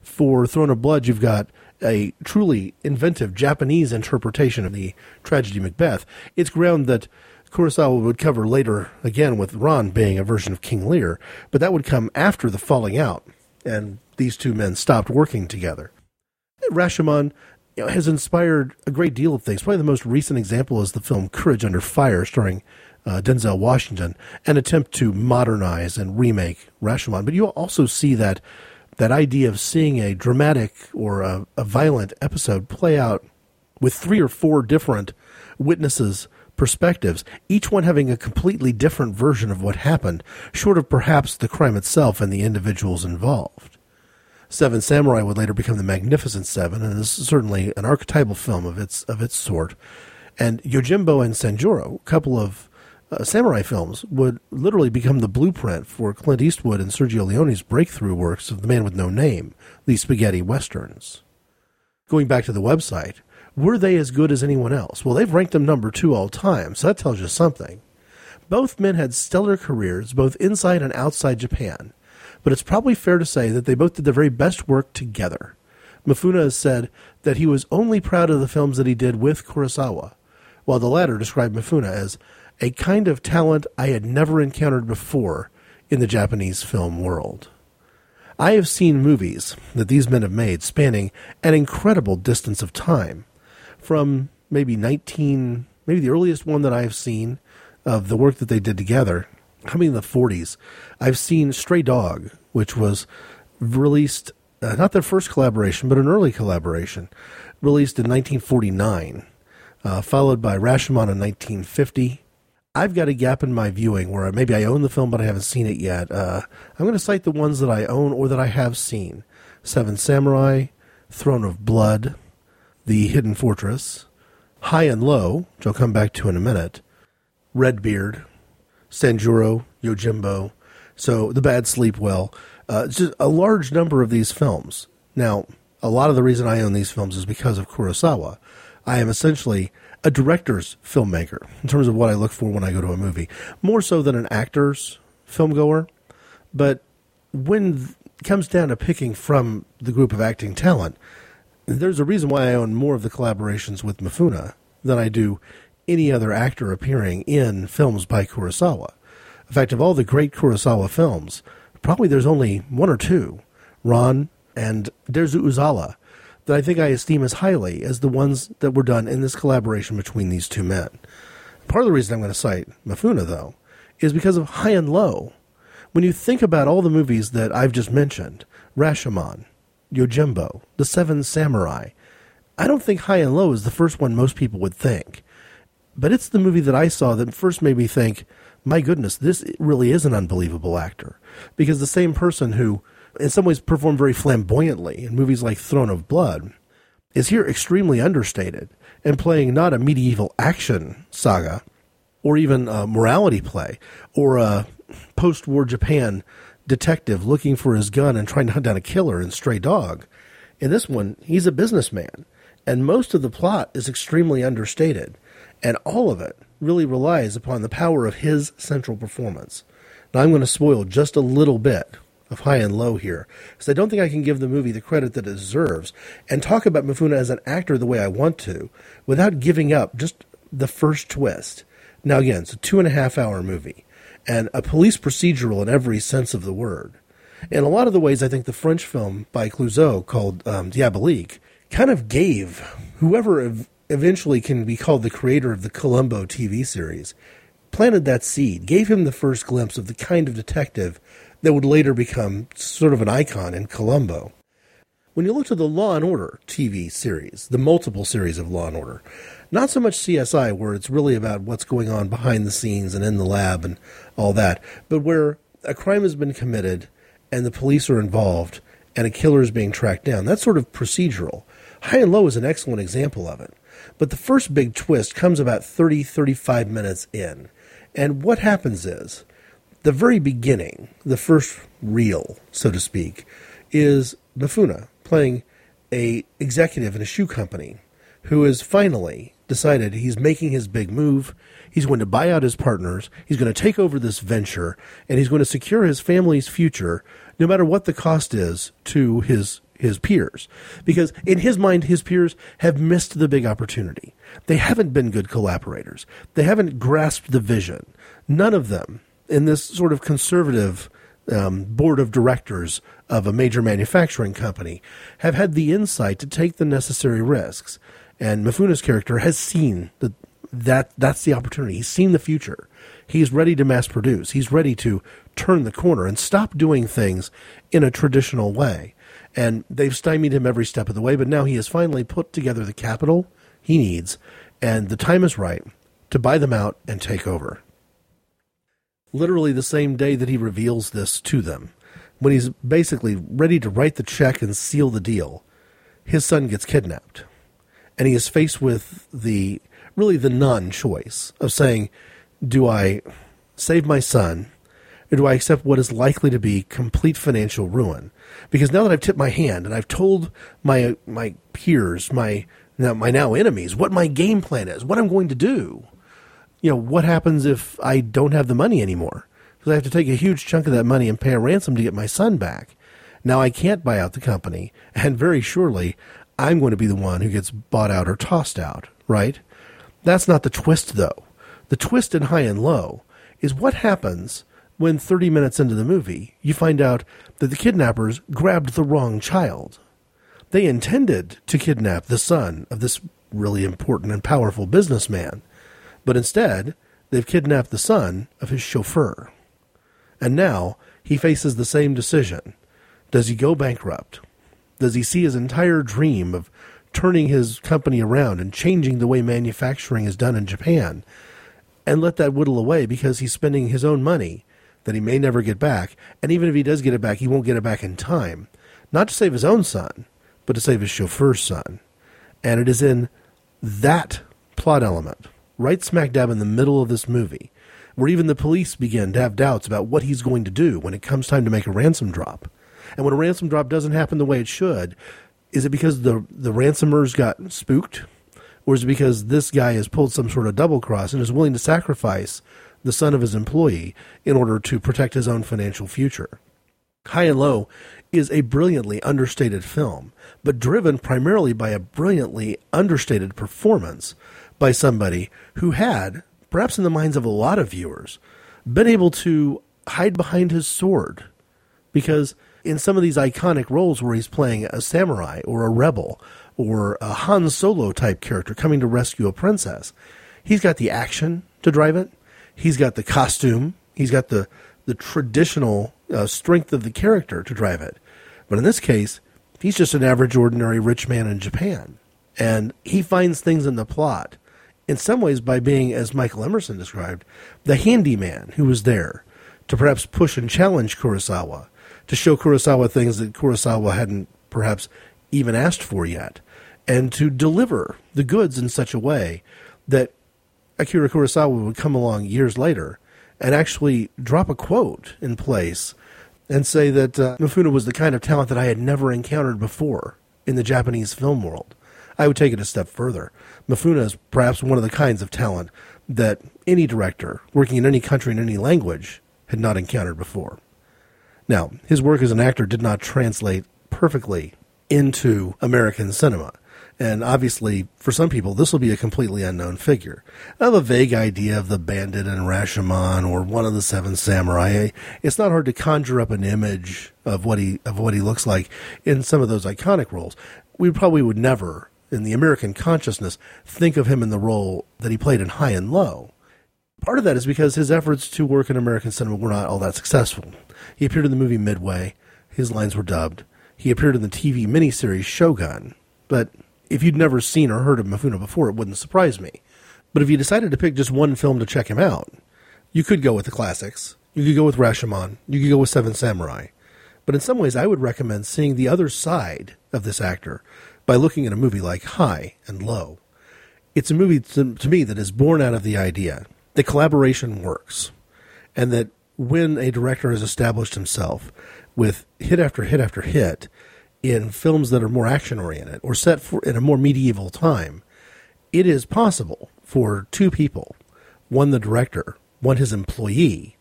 Speaker 1: For Throne of Blood, you've got a truly inventive Japanese interpretation of the tragedy Macbeth. It's ground that Kurosawa would cover later again with Ran being a version of King Lear, but that would come after the falling out, and these two men stopped working together. Rashomon you know, has inspired a great deal of things. Probably the most recent example is the film Courage Under Fire, starring uh, Denzel Washington, an attempt to modernize and remake Rashomon. But you also see that that idea of seeing a dramatic or a, a violent episode play out with three or four different witnesses perspectives, each one having a completely different version of what happened, short of perhaps the crime itself and the individuals involved. Seven Samurai would later become the Magnificent Seven, and is certainly an archetypal film of its of its sort. And Yojimbo and Sanjuro, a couple of uh, samurai films, would literally become the blueprint for Clint Eastwood and Sergio Leone's breakthrough works of The Man with No Name, the spaghetti westerns. Going back to the website, were they as good as anyone else? Well, they've ranked them number two all time, so that tells you something. Both men had stellar careers, both inside and outside Japan, but it's probably fair to say that they both did their very best work together. Mifune has said that he was only proud of the films that he did with Kurosawa, while the latter described Mifune as a kind of talent I had never encountered before in the Japanese film world. I have seen movies that these men have made spanning an incredible distance of time from maybe 19, maybe the earliest one that I've seen of the work that they did together, coming in the 40s. I've seen Stray Dog, which was released, uh, not their first collaboration, but an early collaboration, released in 1949, uh, followed by Rashomon in 1950. I've got a gap in my viewing where maybe I own the film, but I haven't seen it yet. Uh, I'm going to cite the ones that I own or that I have seen Seven Samurai, Throne of Blood, The Hidden Fortress, High and Low, which I'll come back to in a minute, Redbeard, Sanjuro, Yojimbo, so The Bad Sleep Well. Uh, just a large number of these films. Now, a lot of the reason I own these films is because of Kurosawa. I am essentially a director's filmmaker in terms of what I look for when I go to a movie, more so than an actor's film goer. But when it comes down to picking from the group of acting talent, there's a reason why I own more of the collaborations with Mifune than I do any other actor appearing in films by Kurosawa. In fact, of all the great Kurosawa films, probably there's only one or two, Ran and Dersu Uzala, that I think I esteem as highly as the ones that were done in this collaboration between these two men. Part of the reason I'm going to cite Mifune, though, is because of High and Low. When you think about all the movies that I've just mentioned, Rashomon, Yojimbo, The Seven Samurai, I don't think High and Low is the first one most people would think. But it's the movie that I saw that first made me think, my goodness, this really is an unbelievable actor. Because the same person who, in some ways, performed very flamboyantly in movies like Throne of Blood is here extremely understated and playing not a medieval action saga or even a morality play or a post war Japan detective looking for his gun and trying to hunt down a killer in Stray Dog. In this one, he's a businessman, and most of the plot is extremely understated, and all of it really relies upon the power of his central performance. Now, I'm going to spoil just a little bit of high and low here, because I don't think I can give the movie the credit that it deserves and talk about Mifune as an actor the way I want to without giving up just the first twist. Now, again, it's a two and a half hour movie and a police procedural in every sense of the word. In a lot of the ways, I think the French film by Clouzot called um, Diabolique kind of gave whoever ev- eventually can be called the creator of the Columbo TV series, planted that seed, gave him the first glimpse of the kind of detective that would later become sort of an icon in Columbo. When you look to the Law and Order TV series, the multiple series of Law and Order, not so much CSI, where it's really about what's going on behind the scenes and in the lab and all that, but where a crime has been committed and the police are involved and a killer is being tracked down. That's sort of procedural. High and Low is an excellent example of it. But the first big twist comes about 30, 35 minutes in. And what happens is, the very beginning, the first reel, so to speak, is Mifune playing a executive in a shoe company who has finally decided he's making his big move. He's going to buy out his partners. He's going to take over this venture and he's going to secure his family's future no matter what the cost is to his his peers because in his mind his peers have missed the big opportunity. They haven't been good collaborators. They haven't grasped the vision. None of them in this sort of conservative um, board of directors of a major manufacturing company have had the insight to take the necessary risks. And Mifune's character has seen that, that that's the opportunity. He's seen the future. He's ready to mass produce. He's ready to turn the corner and stop doing things in a traditional way. And they've stymied him every step of the way, but now he has finally put together the capital he needs, and the time is right to buy them out and take over literally the same day that he reveals this to them, when he's basically ready to write the check and seal the deal, his son gets kidnapped. And he is faced with the really the non choice of saying, Do I save my son or do I accept what is likely to be complete financial ruin? Because now that I've tipped my hand and I've told my my peers, my now my now enemies, what my game plan is, what I'm going to do, you know, what happens if I don't have the money anymore? Because I have to take a huge chunk of that money and pay a ransom to get my son back. Now I can't buy out the company, and very surely I'm going to be the one who gets bought out or tossed out, right? That's not the twist, though. The twist in high and low is what happens when 30 minutes into the movie, you find out that the kidnappers grabbed the wrong child. They intended to kidnap the son of this really important and powerful businessman, but instead, they've kidnapped the son of his chauffeur. And now he faces the same decision. Does he go bankrupt? Does he see his entire dream of turning his company around and changing the way manufacturing is done in Japan and let that whittle away because he's spending his own money that he may never get back. And even if he does get it back, he won't get it back in time. Not to save his own son, but to save his chauffeur's son. And it is in that plot element, right smack dab in the middle of this movie, where even the police begin to have doubts about what he's going to do when it comes time to make a ransom drop. And when a ransom drop doesn't happen the way it should, is it because the the ransomers got spooked? Or is it because this guy has pulled some sort of double cross and is willing to sacrifice the son of his employee in order to protect his own financial future? High and Low is a brilliantly understated film, but driven primarily by a brilliantly understated performance by somebody who had, perhaps in the minds of a lot of viewers, been able to hide behind his sword. Because in some of these iconic roles where he's playing a samurai or a rebel or a Han Solo type character coming to rescue a princess, he's got the action to drive it. He's got the costume. He's got the the traditional uh, strength of the character to drive it. But in this case, he's just an average, ordinary rich man in Japan, and he finds things in the plot. In some ways, by being, as Michael Emerson described, the handyman who was there to perhaps push and challenge Kurosawa, to show Kurosawa things that Kurosawa hadn't perhaps even asked for yet, and to deliver the goods in such a way that Akira Kurosawa would come along years later and actually drop a quote in place and say that uh, Mifune was the kind of talent that I had never encountered before in the Japanese film world. I would take it a step further. Mifune is perhaps one of the kinds of talent that any director working in any country in any language had not encountered before. Now, his work as an actor did not translate perfectly into American cinema. And obviously, for some people, this will be a completely unknown figure. I have a vague idea of the bandit in Rashomon or one of the Seven Samurai. It's not hard to conjure up an image of what he of what he looks like in some of those iconic roles. We probably would never, in the American consciousness, think of him in the role that he played in High and Low. Part of that is because his efforts to work in American cinema were not all that successful. He appeared in the movie Midway. His lines were dubbed. He appeared in the TV miniseries Shogun. But if you'd never seen or heard of Mifune before, it wouldn't surprise me. But if you decided to pick just one film to check him out, you could go with the classics. You could go with Rashomon. You could go with Seven Samurai. But in some ways, I would recommend seeing the other side of this actor by looking at a movie like High and Low. It's a movie to, to me that is born out of the idea that collaboration works and that when a director has established himself with hit after hit after hit in films that are more action oriented or set for in a more medieval time, it is possible for two people, one the director, one his employee,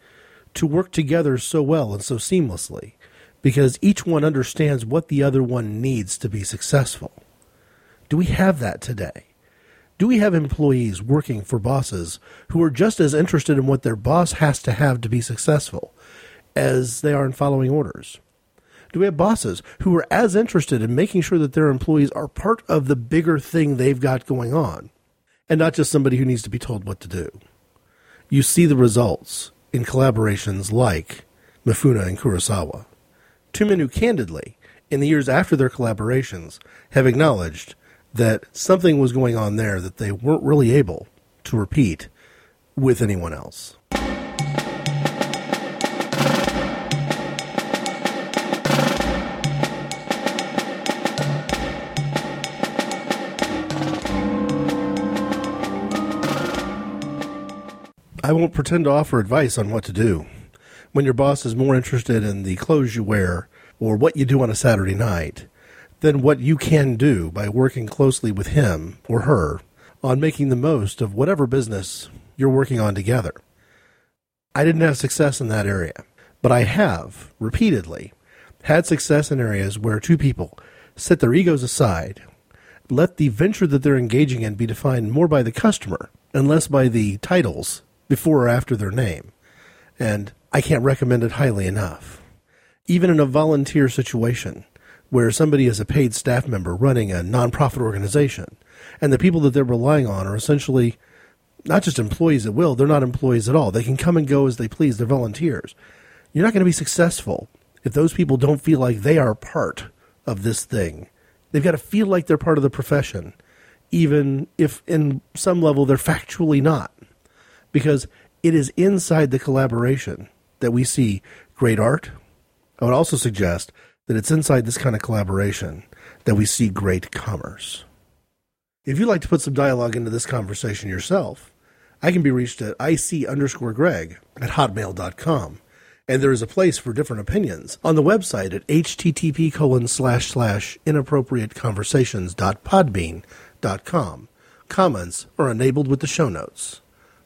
Speaker 1: to work together so well and so seamlessly because each one understands what the other one needs to be successful. Do we have that today? Do we have employees working for bosses who are just as interested in what their boss has to have to be successful as they are in following orders? Do we have bosses who are as interested in making sure that their employees are part of the bigger thing they've got going on and not just somebody who needs to be told what to do? You see the results in collaborations like Mifune and Kurosawa. Two men who candidly, in the years after their collaborations, have acknowledged that something was going on there that they weren't really able to repeat with anyone else. I won't pretend to offer advice on what to do. When your boss is more interested in the clothes you wear or what you do on a Saturday night than what you can do by working closely with him or her on making the most of whatever business you're working on together. I didn't have success in that area, but I have repeatedly had success in areas where two people set their egos aside, let the venture that they're engaging in be defined more by the customer and less by the titles before or after their name. And I can't recommend it highly enough. Even in a volunteer situation where somebody is a paid staff member running a nonprofit organization and the people that they're relying on are essentially not just employees at will, they're not employees at all. They can come and go as they please, they're volunteers. You're not going to be successful if those people don't feel like they are part of this thing. They've got to feel like they're part of the profession, even if in some level they're factually not. Because it is inside the collaboration that we see great art. I would also suggest that it's inside this kind of collaboration that we see great commerce. If you'd like to put some dialogue into this conversation yourself, I can be reached at ic underscore greg at hotmail.com. And there is a place for different opinions on the website at http colon slash slash inappropriateconversations.podbean.com. Comments are enabled with the show notes.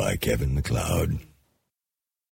Speaker 4: By Kevin MacLeod.